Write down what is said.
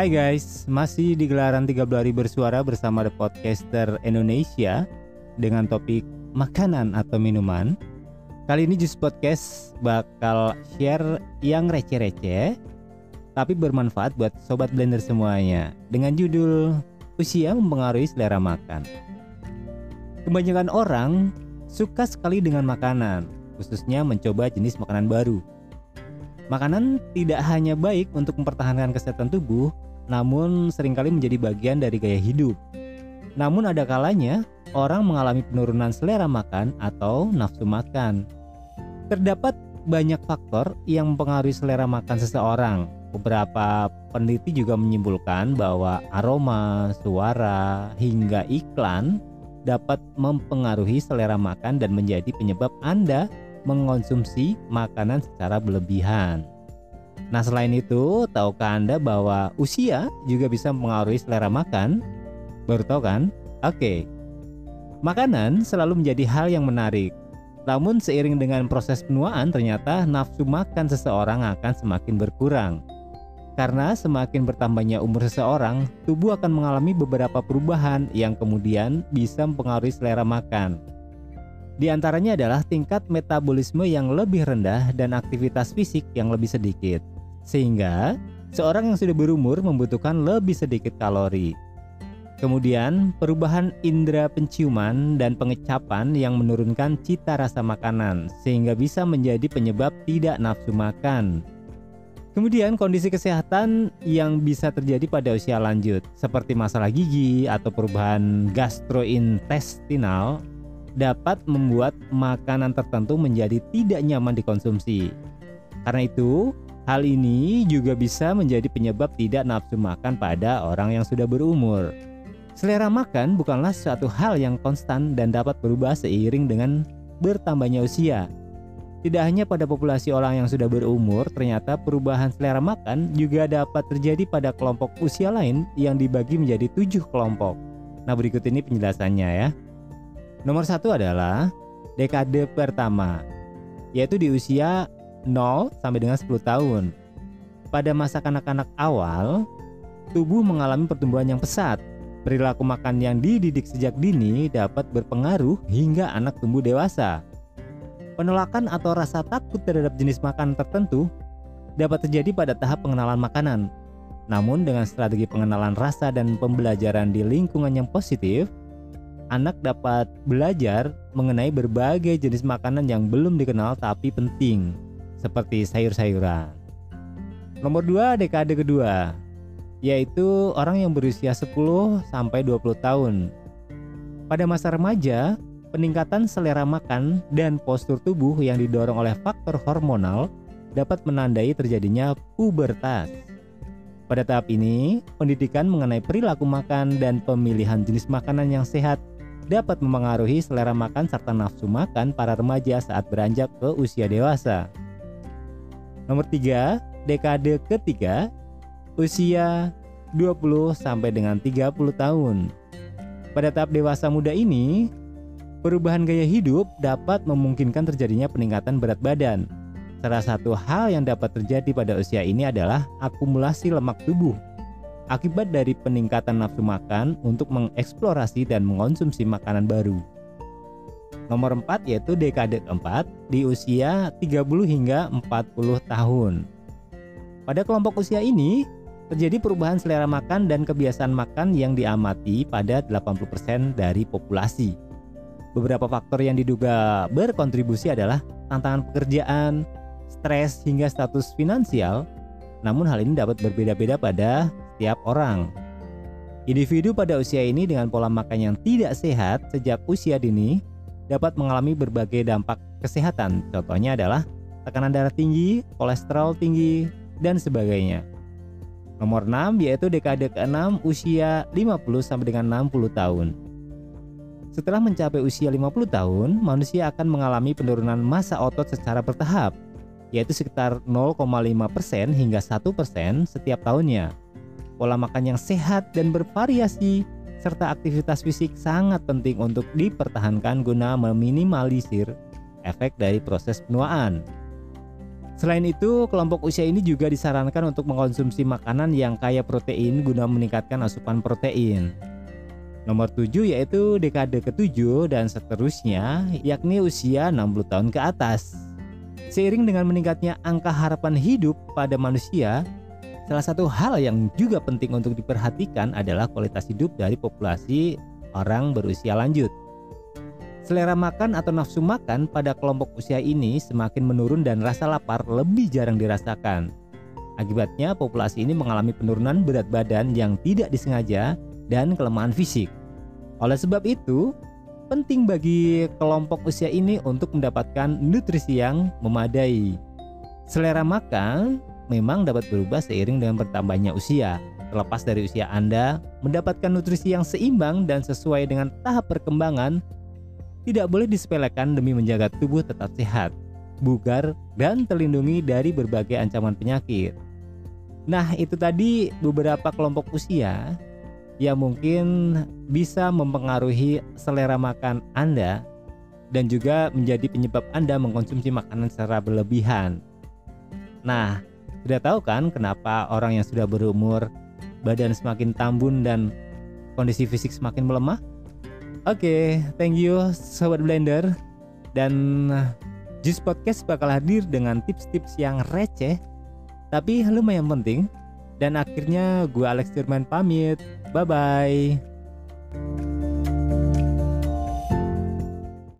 Hai guys, masih di gelaran 30 hari bersuara bersama The Podcaster Indonesia dengan topik makanan atau minuman. Kali ini Jus Podcast bakal share yang receh-receh tapi bermanfaat buat sobat blender semuanya dengan judul Usia Mempengaruhi Selera Makan. Kebanyakan orang suka sekali dengan makanan, khususnya mencoba jenis makanan baru. Makanan tidak hanya baik untuk mempertahankan kesehatan tubuh, namun sering kali menjadi bagian dari gaya hidup. Namun ada kalanya orang mengalami penurunan selera makan atau nafsu makan. Terdapat banyak faktor yang mempengaruhi selera makan seseorang. Beberapa peneliti juga menyimpulkan bahwa aroma, suara, hingga iklan dapat mempengaruhi selera makan dan menjadi penyebab Anda mengonsumsi makanan secara berlebihan. Nah, selain itu, tahukah Anda bahwa usia juga bisa mempengaruhi selera makan? Baru tahu kan? Oke. Makanan selalu menjadi hal yang menarik. Namun seiring dengan proses penuaan ternyata nafsu makan seseorang akan semakin berkurang. Karena semakin bertambahnya umur seseorang, tubuh akan mengalami beberapa perubahan yang kemudian bisa mempengaruhi selera makan. Di antaranya adalah tingkat metabolisme yang lebih rendah dan aktivitas fisik yang lebih sedikit. Sehingga seorang yang sudah berumur membutuhkan lebih sedikit kalori. Kemudian, perubahan indera penciuman dan pengecapan yang menurunkan cita rasa makanan sehingga bisa menjadi penyebab tidak nafsu makan. Kemudian kondisi kesehatan yang bisa terjadi pada usia lanjut seperti masalah gigi atau perubahan gastrointestinal dapat membuat makanan tertentu menjadi tidak nyaman dikonsumsi. Karena itu, hal ini juga bisa menjadi penyebab tidak nafsu makan pada orang yang sudah berumur. Selera makan bukanlah suatu hal yang konstan dan dapat berubah seiring dengan bertambahnya usia. Tidak hanya pada populasi orang yang sudah berumur, ternyata perubahan selera makan juga dapat terjadi pada kelompok usia lain yang dibagi menjadi tujuh kelompok. Nah berikut ini penjelasannya ya. Nomor satu adalah dekade pertama, yaitu di usia 0 sampai dengan 10 tahun. Pada masa kanak-kanak awal, tubuh mengalami pertumbuhan yang pesat. Perilaku makan yang dididik sejak dini dapat berpengaruh hingga anak tumbuh dewasa. Penolakan atau rasa takut terhadap jenis makanan tertentu dapat terjadi pada tahap pengenalan makanan. Namun dengan strategi pengenalan rasa dan pembelajaran di lingkungan yang positif, anak dapat belajar mengenai berbagai jenis makanan yang belum dikenal tapi penting, seperti sayur-sayuran. Nomor 2, dekade kedua, yaitu orang yang berusia 10 sampai 20 tahun. Pada masa remaja, Peningkatan selera makan dan postur tubuh yang didorong oleh faktor hormonal dapat menandai terjadinya pubertas. Pada tahap ini, pendidikan mengenai perilaku makan dan pemilihan jenis makanan yang sehat dapat mempengaruhi selera makan serta nafsu makan para remaja saat beranjak ke usia dewasa. Nomor 3, dekade ketiga, usia 20 sampai dengan 30 tahun. Pada tahap dewasa muda ini, Perubahan gaya hidup dapat memungkinkan terjadinya peningkatan berat badan. Salah satu hal yang dapat terjadi pada usia ini adalah akumulasi lemak tubuh akibat dari peningkatan nafsu makan untuk mengeksplorasi dan mengonsumsi makanan baru. Nomor 4 yaitu dekade keempat di usia 30 hingga 40 tahun. Pada kelompok usia ini, terjadi perubahan selera makan dan kebiasaan makan yang diamati pada 80% dari populasi. Beberapa faktor yang diduga berkontribusi adalah tantangan pekerjaan, stres hingga status finansial. Namun hal ini dapat berbeda-beda pada setiap orang. Individu pada usia ini dengan pola makan yang tidak sehat sejak usia dini dapat mengalami berbagai dampak kesehatan. Contohnya adalah tekanan darah tinggi, kolesterol tinggi, dan sebagainya. Nomor 6 yaitu dekade ke-6 usia 50 sampai dengan 60 tahun. Setelah mencapai usia 50 tahun, manusia akan mengalami penurunan massa otot secara bertahap, yaitu sekitar 0,5% hingga 1% setiap tahunnya. Pola makan yang sehat dan bervariasi serta aktivitas fisik sangat penting untuk dipertahankan guna meminimalisir efek dari proses penuaan. Selain itu, kelompok usia ini juga disarankan untuk mengkonsumsi makanan yang kaya protein guna meningkatkan asupan protein. Nomor 7 yaitu dekade ke-7 dan seterusnya, yakni usia 60 tahun ke atas. Seiring dengan meningkatnya angka harapan hidup pada manusia, salah satu hal yang juga penting untuk diperhatikan adalah kualitas hidup dari populasi orang berusia lanjut. Selera makan atau nafsu makan pada kelompok usia ini semakin menurun dan rasa lapar lebih jarang dirasakan. Akibatnya populasi ini mengalami penurunan berat badan yang tidak disengaja dan kelemahan fisik. Oleh sebab itu, penting bagi kelompok usia ini untuk mendapatkan nutrisi yang memadai. Selera makan memang dapat berubah seiring dengan bertambahnya usia. Terlepas dari usia Anda, mendapatkan nutrisi yang seimbang dan sesuai dengan tahap perkembangan tidak boleh disepelekan demi menjaga tubuh tetap sehat, bugar, dan terlindungi dari berbagai ancaman penyakit. Nah, itu tadi beberapa kelompok usia yang mungkin bisa mempengaruhi selera makan Anda dan juga menjadi penyebab Anda mengkonsumsi makanan secara berlebihan. Nah, sudah tahu kan kenapa orang yang sudah berumur badan semakin tambun dan kondisi fisik semakin melemah? Oke, okay, thank you Sobat Blender. Dan Juice Podcast bakal hadir dengan tips-tips yang receh Tapi lumayan penting. Dan akhirnya gue Alex Firman pamit. Bye-bye